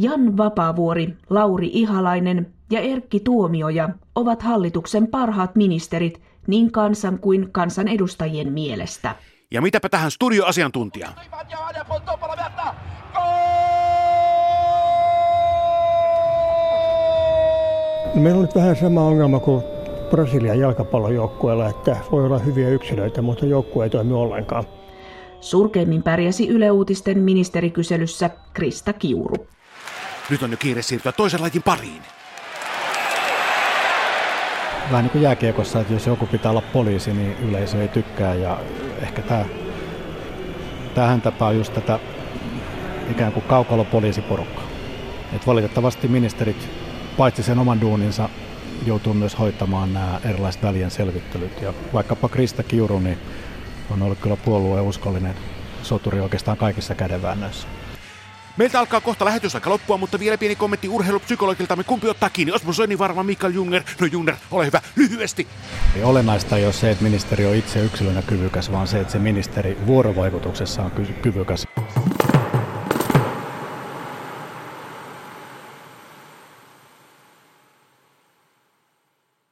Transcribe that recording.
Jan Vapaavuori, Lauri Ihalainen ja Erkki Tuomioja ovat hallituksen parhaat ministerit niin kansan kuin kansanedustajien mielestä. Ja mitäpä tähän studioasiantuntijaan? No, meillä on nyt vähän sama ongelma kuin Brasilian jalkapallojoukkueella, että voi olla hyviä yksilöitä, mutta joukkue ei toimi ollenkaan. Surkeimmin pärjäsi Yle Uutisten ministerikyselyssä Krista Kiuru. Nyt on jo kiire siirtyä toisen lajin pariin. Vähän niin kuin jääkiekossa, että jos joku pitää olla poliisi, niin yleisö ei tykkää. Ja ehkä tämä, tähän tapaa just tätä ikään kuin kaukalopoliisiporukkaa. Et valitettavasti ministerit, paitsi sen oman duuninsa, joutuu myös hoitamaan nämä erilaiset välien selvittelyt. Ja vaikkapa Krista Kiuru niin on ollut kyllä puolueen uskollinen soturi oikeastaan kaikissa kädenväännöissä. Meiltä alkaa kohta lähetysaika loppua, mutta vielä pieni kommentti urheilupsykologiltamme. Kumpi ottaa kiinni? Osmo Soini varma Mikael Junger. No Junger, ole hyvä, lyhyesti. Ei olennaista ei ole se, että ministeri on itse yksilönä kyvykäs, vaan se, että se ministeri vuorovaikutuksessa on kyvykäs.